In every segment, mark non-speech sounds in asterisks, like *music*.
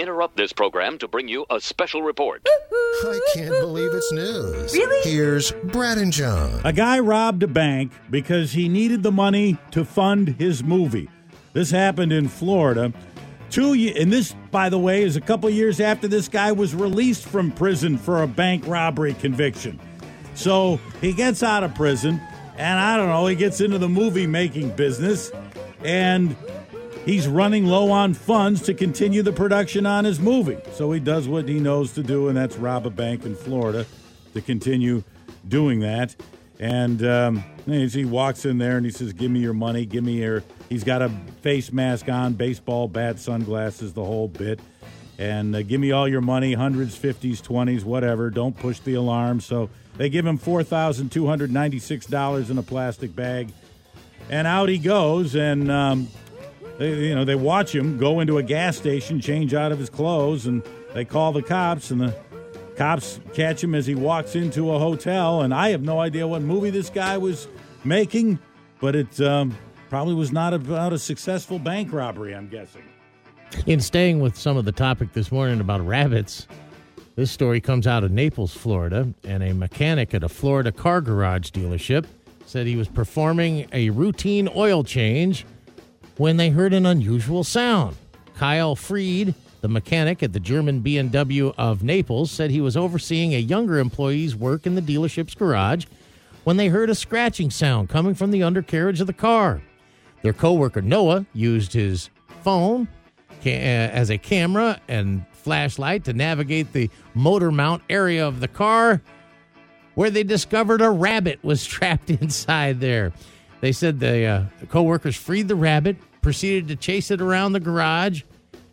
interrupt this program to bring you a special report. I can't believe it's news. Really? Here's Brad and John. A guy robbed a bank because he needed the money to fund his movie. This happened in Florida. Two ye- and this, by the way, is a couple years after this guy was released from prison for a bank robbery conviction. So he gets out of prison, and I don't know, he gets into the movie making business, and he's running low on funds to continue the production on his movie. So he does what he knows to do, and that's rob a bank in Florida to continue doing that. And um, he walks in there and he says, Give me your money, give me your. He's got a face mask on, baseball bat, sunglasses, the whole bit. And uh, give me all your money, hundreds, fifties, twenties, whatever. Don't push the alarm. So they give him $4,296 in a plastic bag. And out he goes. And um, they, you know, they watch him go into a gas station, change out of his clothes, and they call the cops, and the cops catch him as he walks into a hotel. And I have no idea what movie this guy was making, but it um, probably was not about a successful bank robbery, I'm guessing. In staying with some of the topic this morning about rabbits, this story comes out of Naples, Florida, and a mechanic at a Florida car garage dealership said he was performing a routine oil change when they heard an unusual sound. Kyle Fried, the mechanic at the Germain BMW of Naples, said he was overseeing a younger employee's work in the dealership's garage when they heard a scratching sound coming from the undercarriage of the car. Their coworker Noah used his phone uh, as a camera and flashlight to navigate the motor mount area of the car where they discovered a rabbit was *laughs* trapped inside there. They said the uh, co-workers freed the rabbit, proceeded to chase it around the garage,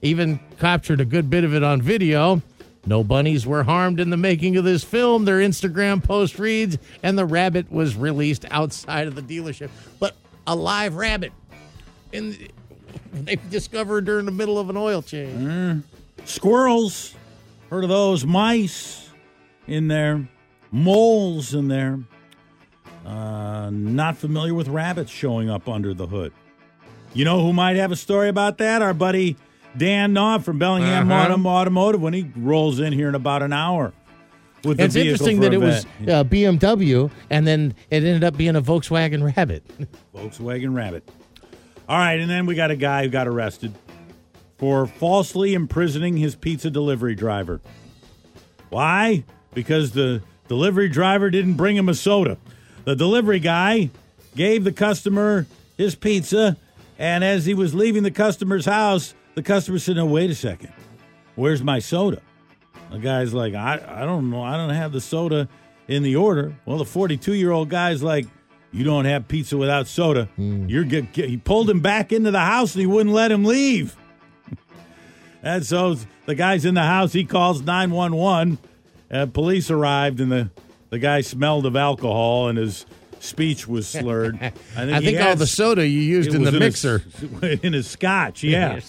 even captured a good bit of it on video. No bunnies were harmed in the making of this film. Their Instagram post reads, and the rabbit was released outside of the dealership. But a live rabbit, in *laughs* they discovered during the middle of an oil change. Squirrels, heard of those? Mice in there, moles in there. Uh, not familiar with rabbits showing up under the hood. You know who might have a story about that? Our buddy Dan Knopf from Bellingham Uh-huh. Autom- Automotive when he rolls in here in about an hour. With the It's interesting that it was uh, BMW, and then it ended up being a Volkswagen Rabbit. *laughs* Volkswagen Rabbit. All right, and then we got a guy who got arrested for falsely imprisoning his pizza delivery driver. Why? Because the delivery driver didn't bring him a soda. The delivery guy gave the customer his pizza, and as he was leaving the customer's house, the customer said, No, wait a second. Where's my soda? The guy's like, I, I don't know. I don't have the soda in the order. Well, the 42 year old guy's like, You don't have pizza without soda. You're get, get- He pulled him back into the house and he wouldn't let him leave. *laughs* and so the guy's in the house. He calls 911. Uh, police arrived and the, the guy smelled of alcohol and his speech was slurred. *laughs* I think, I think all the soda you used in the mixer. *laughs* in his scotch, yeah.